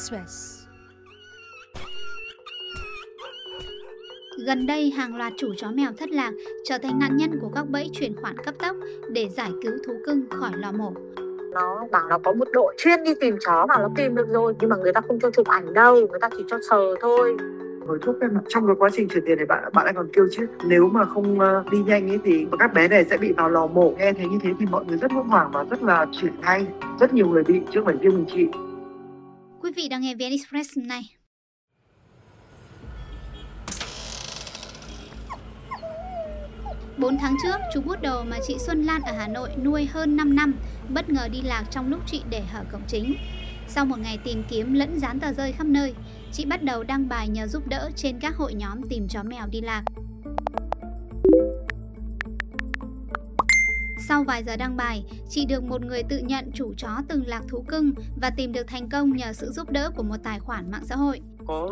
Express. Gần đây, hàng loạt chủ chó mèo thất lạc trở thành nạn nhân của các bẫy chuyển khoản cấp tốc để giải cứu thú cưng khỏi lò mổ. nó bảo nó có một đội chuyên đi tìm chó và nó tìm được rồi nhưng mà người ta không cho chụp ảnh đâu người ta chỉ cho sờ thôi hối thúc em ạ. trong cái quá trình chuyển tiền này bạn bạn lại còn kêu chứ nếu mà không ờ, đi nhanh ấy thì các bé này sẽ bị vào lò mổ nghe thấy như thế thì mọi người rất hốt hoảng và rất là chuyển thay rất nhiều người bị chứ không phải riêng mình chị Quý vị đang nghe VN Express này. Bốn tháng trước, chú bút đầu mà chị Xuân Lan ở Hà Nội nuôi hơn 5 năm bất ngờ đi lạc trong lúc chị để hở cổng chính. Sau một ngày tìm kiếm lẫn dán tờ rơi khắp nơi, chị bắt đầu đăng bài nhờ giúp đỡ trên các hội nhóm tìm chó mèo đi lạc. Sau vài giờ đăng bài, chị được một người tự nhận chủ chó từng lạc thú cưng và tìm được thành công nhờ sự giúp đỡ của một tài khoản mạng xã hội. có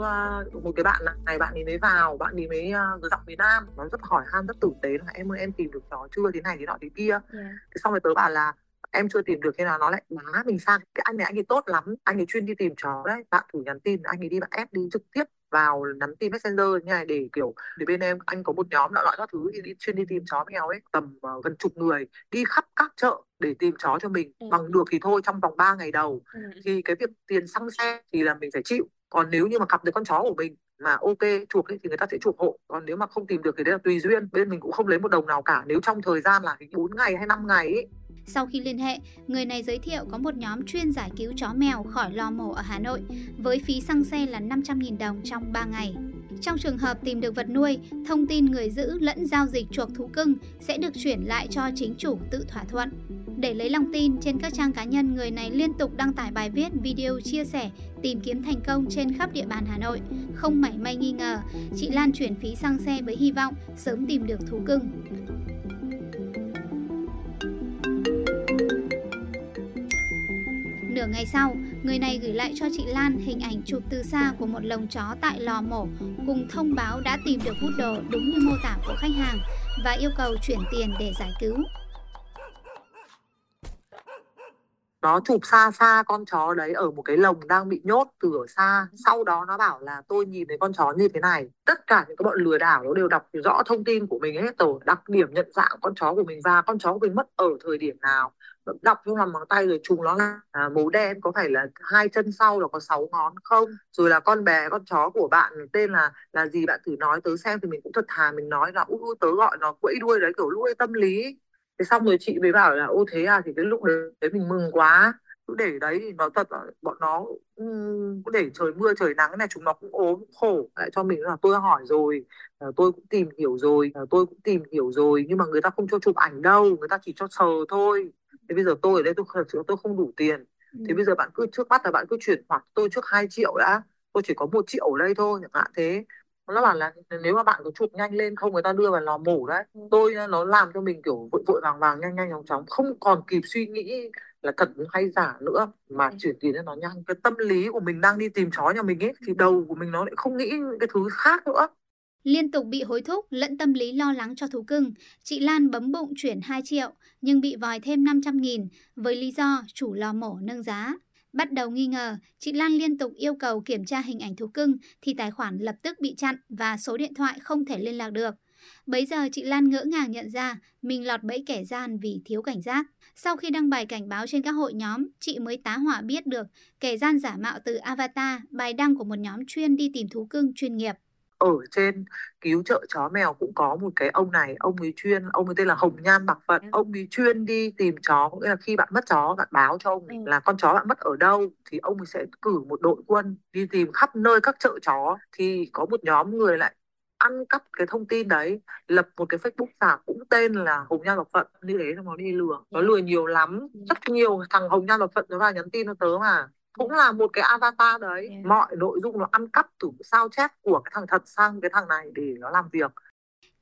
uh, một cái bạn này bạn ấy mới vào bạn ấy mới uh, giọng miền Nam. Nó rất hỏi han rất tử tế là em ơi em tìm được chó chưa? Thế này thế nọ thế kia. Thế xong rồi tớ bảo là em chưa tìm được thế nào? Nó lại má mình sang. Cái anh này anh ấy tốt lắm anh ấy chuyên đi tìm chó đấy bạn thử nhắn tin anh ấy đi bạn ép đi trực tiếp vào nhắn tin messenger như này để kiểu để bên em anh có một nhóm loại loại các thứ thì đi chuyên đi tìm chó mèo ấy tầm uh, gần chục người đi khắp các chợ để tìm chó cho mình Ừ. bằng được thì thôi trong vòng 3 ngày đầu Ừ. thì cái việc tiền xăng xe thì là mình phải chịu còn nếu như mà gặp được con chó của mình mà ok chuộc ấy, thì người ta sẽ chuộc hộ còn nếu mà không tìm được thì đấy là tùy duyên bên mình cũng không lấy một đồng nào cả nếu trong thời gian là 4 ngày hay 5 ngày ấy sau khi liên hệ, người này giới thiệu có một nhóm chuyên giải cứu chó mèo khỏi lò mổ ở Hà Nội với phí xăng xe là 500.000 đồng trong 3 ngày. Trong trường hợp tìm được vật nuôi, thông tin người giữ lẫn giao dịch chuộc thú cưng sẽ được chuyển lại cho chính chủ tự thỏa thuận. Để lấy lòng tin, trên các trang cá nhân, người này liên tục đăng tải bài viết, video chia sẻ, tìm kiếm thành công trên khắp địa bàn Hà Nội. Không mảy may nghi ngờ, chị Lan chuyển phí xăng xe với hy vọng sớm tìm được thú cưng. Ngày sau, người này gửi lại cho chị Lan hình ảnh chụp từ xa của một lồng chó tại lò mổ cùng thông báo đã tìm được hút đồ đúng như mô tả của khách hàng và yêu cầu chuyển tiền để giải cứu. Nó chụp xa xa con chó đấy ở một cái lồng đang bị nhốt từ ở xa. Sau đó nó bảo là tôi nhìn thấy con chó như thế này. Tất cả những cái bọn lừa đảo nó đều đọc rõ thông tin của mình hết rồi đặc điểm nhận dạng con chó của mình và con chó của mình mất ở thời điểm nào. Đọc trong lòng bàn tay rồi trùng nó là à, màu đen có phải là hai chân sau là có sáu ngón không? Rồi là con bé con chó của bạn tên là là gì bạn thử nói tớ xem thì mình cũng thật thà mình nói là ui ui, tớ gọi nó quẫy đuôi đấy kiểu nuôi tâm lý thế xong rồi chị mới bảo là ô thế à thì cái lúc đấy mình mừng quá. Cứ để đấy thì nó thật là bọn nó cứ để trời mưa trời nắng này chúng nó cũng ốm khổ. Lại cho mình là tôi hỏi rồi à, tôi cũng tìm hiểu rồi à, tôi cũng tìm hiểu rồi nhưng mà người ta không cho chụp ảnh đâu người ta chỉ cho sờ thôi. Thế bây giờ tôi ở đây tôi thật sự tôi không đủ tiền. Thì bây giờ bạn cứ trước mắt là bạn cứ chuyển khoản tôi trước 2 triệu đã tôi chỉ có một triệu ở đây thôi chẳng hạn thế nó bảo là nếu mà bạn có chụp nhanh lên không người ta đưa vào lò mổ đấy. Tôi nó làm cho mình kiểu vội vội vàng vàng nhanh nhanh chóng chóng. Không còn kịp suy nghĩ là thật hay giả nữa mà chuyển tiền cho nó nhanh. Cái tâm lý của mình đang đi tìm chó nhà mình ấy thì đầu của mình nó lại không nghĩ cái thứ khác nữa. Liên tục bị hối thúc lẫn tâm lý lo lắng cho thú cưng, chị Lan bấm bụng chuyển 2 triệu nhưng bị vòi thêm 500 nghìn. Với lý do chủ lò mổ nâng giá. Bắt đầu nghi ngờ, chị Lan liên tục yêu cầu kiểm tra hình ảnh thú cưng thì tài khoản lập tức bị chặn và số điện thoại không thể liên lạc được. Bấy giờ chị Lan ngỡ ngàng nhận ra mình lọt bẫy kẻ gian vì thiếu cảnh giác. Sau khi đăng bài cảnh báo trên các hội nhóm, chị mới tá hỏa biết được kẻ gian giả mạo từ avatar, bài đăng của một nhóm chuyên đi tìm thú cưng chuyên nghiệp ở trên cứu trợ chó mèo cũng có một cái ông này ông ấy chuyên ông ấy tên là Hồng Nhan Bạc Phật ông ấy chuyên đi tìm chó có nghĩa là khi bạn mất chó bạn báo cho ông ấy Ừ. là con chó bạn mất ở đâu thì ông ấy sẽ cử một đội quân đi tìm khắp nơi các chợ chó. Thì có một nhóm người lại ăn cắp cái thông tin đấy lập một cái Facebook giả cũng tên là Hồng Nhan Bạc Phật như thế nó đi lừa. Nó lừa nhiều lắm. Rất nhiều thằng Hồng Nhan Bạc Phật nó vào nhắn tin cho tớ mà cũng là một cái avatar đấy Yeah. mọi nội dung nó ăn cắp từ sao chép của cái thằng thật sang cái thằng này để nó làm việc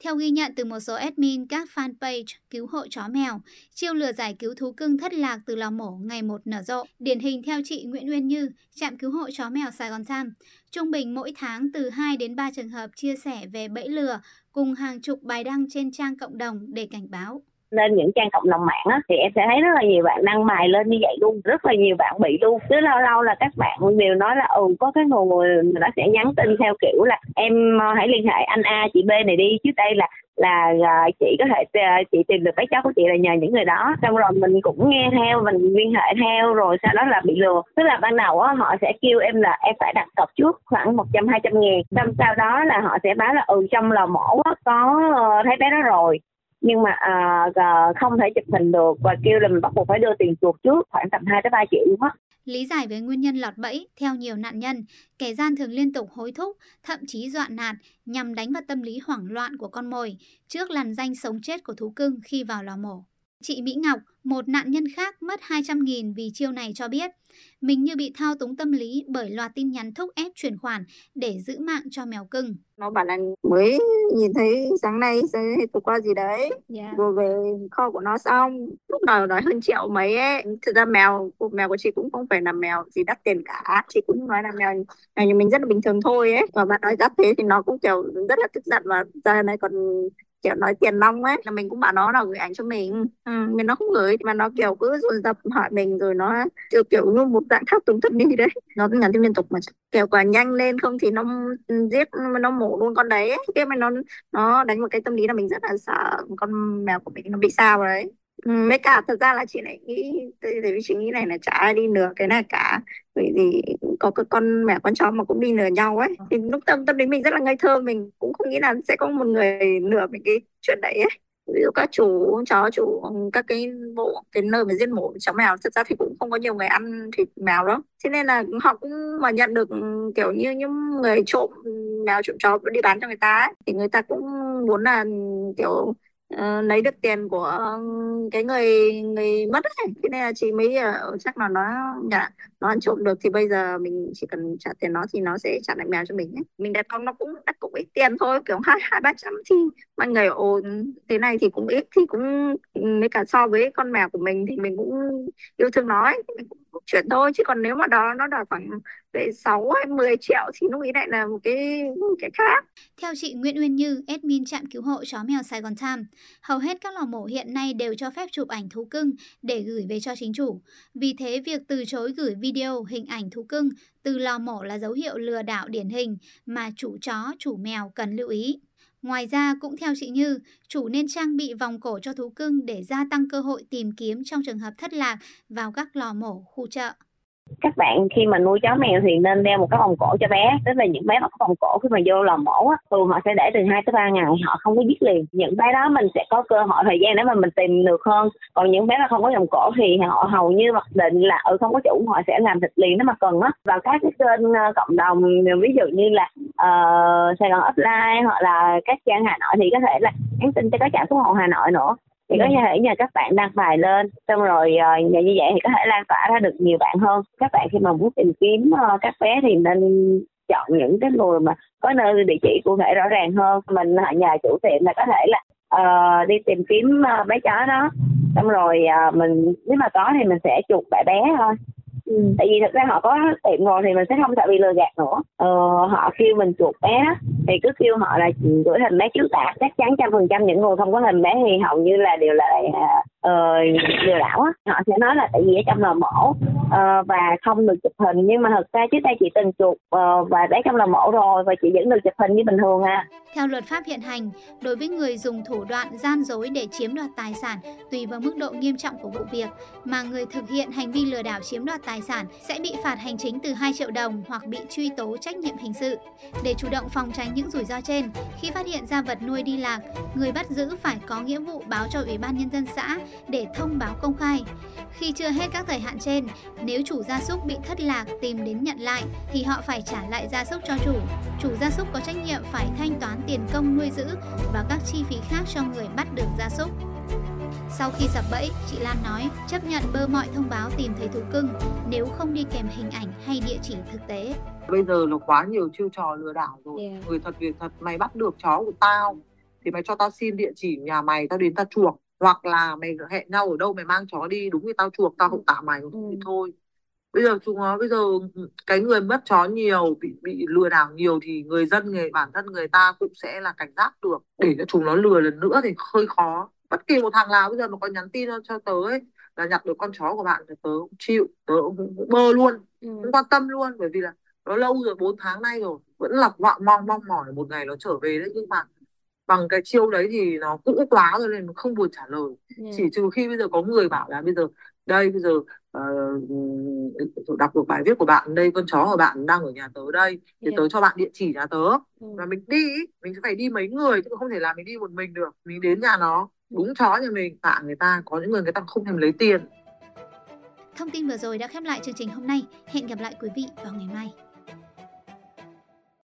Theo ghi nhận từ một số admin các fanpage cứu hộ chó mèo, chiêu lừa giải cứu thú cưng thất lạc từ lò mổ ngày một nở rộ. Điển hình theo chị Nguyễn Uyên Như, trạm cứu hộ chó mèo Sài Gòn Sam, trung bình mỗi tháng từ 2 đến 3 trường hợp chia sẻ về bẫy lừa cùng hàng chục bài đăng trên trang cộng đồng để cảnh báo lên những trang cộng đồng mạng á, thì em sẽ thấy rất là nhiều bạn đăng bài lên như vậy luôn rất là nhiều bạn bị luôn. Cứ lâu lâu là các bạn đều nói là ừ có cái người nó sẽ nhắn tin theo kiểu là em ờ, hãy liên hệ anh A chị B này đi chứ đây là là à, chị có thể à, chị tìm được bé cháu của chị là nhờ những người đó. Xong rồi mình cũng nghe theo mình liên hệ theo rồi sau đó là bị lừa. Tức là ban đầu á họ sẽ kêu em là em phải đặt cọc trước khoảng một trăm hai trăm ngàn. Xong sau đó là họ sẽ báo là ừ trong lò mổ á, có ờ, thấy bé đó rồi nhưng mà à, không thể chụp hình được và kêu là mình bắt buộc phải đưa tiền chuộc trước khoảng tầm 2 tới 3 triệu luôn á. Lý giải về nguyên nhân lọt bẫy, theo nhiều nạn nhân, kẻ gian thường liên tục hối thúc, thậm chí dọa nạt nhằm đánh vào tâm lý hoảng loạn của con mồi trước làn danh sống chết của thú cưng khi vào lò mổ. Chị Mỹ Ngọc, một nạn nhân khác mất 200.000 vì chiêu này cho biết, mình như bị thao túng tâm lý bởi loạt tin nhắn thúc ép chuyển khoản để giữ mạng cho mèo cưng. Nó bảo là mới nhìn thấy sáng nay tối qua gì đấy, yeah. Dạ. rồi về kho của nó xong, lúc nào nói hơn triệu mấy ấy. Thực ra mèo, mèo của chị cũng không phải là mèo gì đắt tiền cả, chị cũng nói là mèo, mèo như mình rất là bình thường thôi ấy. Và bạn nói đắt thế thì nó cũng kiểu rất là tức giận và giờ này còn kiểu nói tiền nong ấy là mình cũng bảo nó là gửi ảnh cho mình. Ừ, mình nó không gửi mà nó kiểu cứ dồn dập hỏi mình rồi nó kiểu kiểu như một dạng thao túng thật đi đấy nó cứ nhắn tin liên tục mà kiểu quả nhanh lên không thì nó giết nó mổ luôn con đấy cái mà nó nó đánh một cái tâm lý là mình rất là sợ con mèo của mình nó bị sao đấy mấy cả thật ra là chị lại nghĩ tại vì chị nghĩ này là chả ai đi nửa cái này cả. Bởi vì có cái con mẹ con chó mà cũng đi nửa nhau ấy. Thì lúc tâm tâm lý mình rất là ngây thơ. Mình cũng không nghĩ là sẽ có một người nửa về cái chuyện đấy ấy. Ví dụ các chủ chó chủ các cái bộ cái nơi mà giết mổ chó mèo thật ra thì cũng không có nhiều người ăn thịt mèo đó thế nên là họ cũng mà nhận được kiểu như những người trộm mèo trộm chó đi bán cho người ta ấy, thì người ta cũng muốn là kiểu uh, lấy được tiền của ờ, cái người người mất ấy. thế nên là chị mới uh, chắc là nó nhà nó ăn trộm được thì bây giờ mình chỉ cần trả tiền nó thì nó sẽ trả lại mèo cho mình ấy. mình đặt con nó cũng đặt cũng ít tiền thôi kiểu hai hai ba trăm thì mọi người ồ thế này thì cũng ít thì cũng ừ, mới cả so với con mèo của mình thì mình cũng yêu thương nó ấy. mình cũng chuyển thôi chứ còn nếu mà đó nó đòi khoảng về 6 hay 10 triệu thì lúc ý lại là một cái một cái khác. Theo chị Nguyễn Uyên Như, admin trạm cứu hộ chó mèo Sài Gòn Time, hầu hết các lò mổ hiện nay đều cho phép chụp ảnh thú cưng để gửi về cho chính chủ. Vì thế việc từ chối gửi video, hình ảnh thú cưng từ lò mổ là dấu hiệu lừa đảo điển hình mà chủ chó, chủ mèo cần lưu ý. Ngoài ra, cũng theo chị Như, chủ nên trang bị vòng cổ cho thú cưng để gia tăng cơ hội tìm kiếm trong trường hợp thất lạc vào các lò mổ, khu chợ các bạn khi mà nuôi chó mèo thì nên đeo một cái vòng cổ cho bé. Tức là những bé mà có vòng cổ khi mà vô lò mổ á thường họ sẽ để từ 2 tới 3 ngày họ không có giết liền. Những bé đó mình sẽ có cơ hội thời gian để mà mình tìm được hơn. Còn những bé mà không có vòng cổ thì họ hầu như mặc định là ừ không có chủ họ sẽ làm thịt liền nếu mà cần á. Và các cái kênh ờ, cộng đồng ờ, ví dụ như là uh, Sài Gòn Offline hoặc là các trang Hà Nội thì có thể là nhắn tin cho các trạm xuống hộ Hà Nội nữa thì có ừ. thể nhờ các bạn đăng bài lên xong rồi uh, nhờ như vậy thì có thể lan tỏa ra được nhiều bạn hơn. Các bạn khi mà muốn tìm kiếm uh, các bé thì nên chọn những cái người mà có nơi địa chỉ cụ thể rõ ràng hơn. Mình nhờ chủ tiệm là có thể là uh, đi tìm kiếm uh, bé chó đó. Xong rồi uh, mình nếu mà có thì mình sẽ chuột bạn bé thôi Ừ. tại vì thực ra họ có tiệm rồi thì mình sẽ không sợ bị lừa gạt nữa ờ, họ kêu mình chuột bé thì cứ kêu họ là gửi hình bé trước tạ chắc chắn trăm phần trăm những người không có hình bé thì hầu như là đều là uh, lừa đảo á họ sẽ nói là tại vì ở trong lò mổ uh, và không được chụp hình. Nhưng mà thật ra trước đây chị từng chụp ờ, uh, và bé trong lòng mẫu rồi và chị vẫn được chụp hình như bình thường à. Theo luật pháp hiện hành đối với người dùng thủ đoạn gian dối để chiếm đoạt tài sản tùy vào mức độ nghiêm trọng của vụ việc mà người thực hiện hành vi lừa đảo chiếm đoạt tài sản sẽ bị phạt hành chính từ 2 triệu đồng hoặc bị truy tố trách nhiệm hình sự. Để chủ động phòng tránh những rủi ro trên khi phát hiện ra vật nuôi đi lạc người bắt giữ phải có nghĩa vụ báo cho ủy ban nhân dân xã để thông báo công khai. Khi chưa hết các thời hạn trên, nếu chủ gia súc bị thất lạc tìm đến nhận lại thì họ phải trả lại gia súc cho chủ. Chủ gia súc có trách nhiệm phải thanh toán tiền công nuôi giữ và các chi phí khác cho người bắt được gia súc. Sau khi sập bẫy, chị Lan nói chấp nhận bơ mọi thông báo tìm thấy thú cưng nếu không đi kèm hình ảnh hay địa chỉ thực tế. Bây giờ là quá nhiều chiêu trò lừa đảo rồi. Yeah. Người thật việc thật mày bắt được chó của tao thì mày cho tao xin địa chỉ nhà mày tao đến tao chuộc hoặc là mày hẹn nhau ở đâu mày mang chó đi đúng thì tao chuộc tao không tạ mày ừ. thì thôi. Bây giờ chúng nó bây giờ cái người mất chó nhiều bị bị lừa đảo nhiều thì người dân người bản thân người ta cũng sẽ là cảnh giác được. Để cho chúng nó lừa lần nữa thì hơi khó. Bất kỳ một thằng nào bây giờ mà có nhắn tin cho tớ ấy là nhặt được con chó của bạn thì tớ cũng chịu tớ cũng bơ luôn ừ. không quan tâm luôn. Bởi vì là nó lâu rồi 4 tháng nay rồi vẫn lọc vọng mong mong mỏi một ngày nó trở về đấy. Nhưng mà bằng cái chiêu đấy thì nó cũ quá rồi nên không buồn trả lời yeah. chỉ trừ khi bây giờ có người bảo là bây giờ đây bây giờ uh, đọc được bài viết của bạn đây con chó của bạn đang ở nhà tớ đây thì yeah. tớ cho bạn địa chỉ nhà tớ ừ. và mình đi mình sẽ phải đi mấy người chứ không thể là mình đi một mình được mình đến nhà nó đúng chó nhà mình tạ người ta có những người người ta không thèm lấy tiền Thông tin vừa rồi đã khép lại chương trình hôm nay. Hẹn gặp lại quý vị vào ngày mai.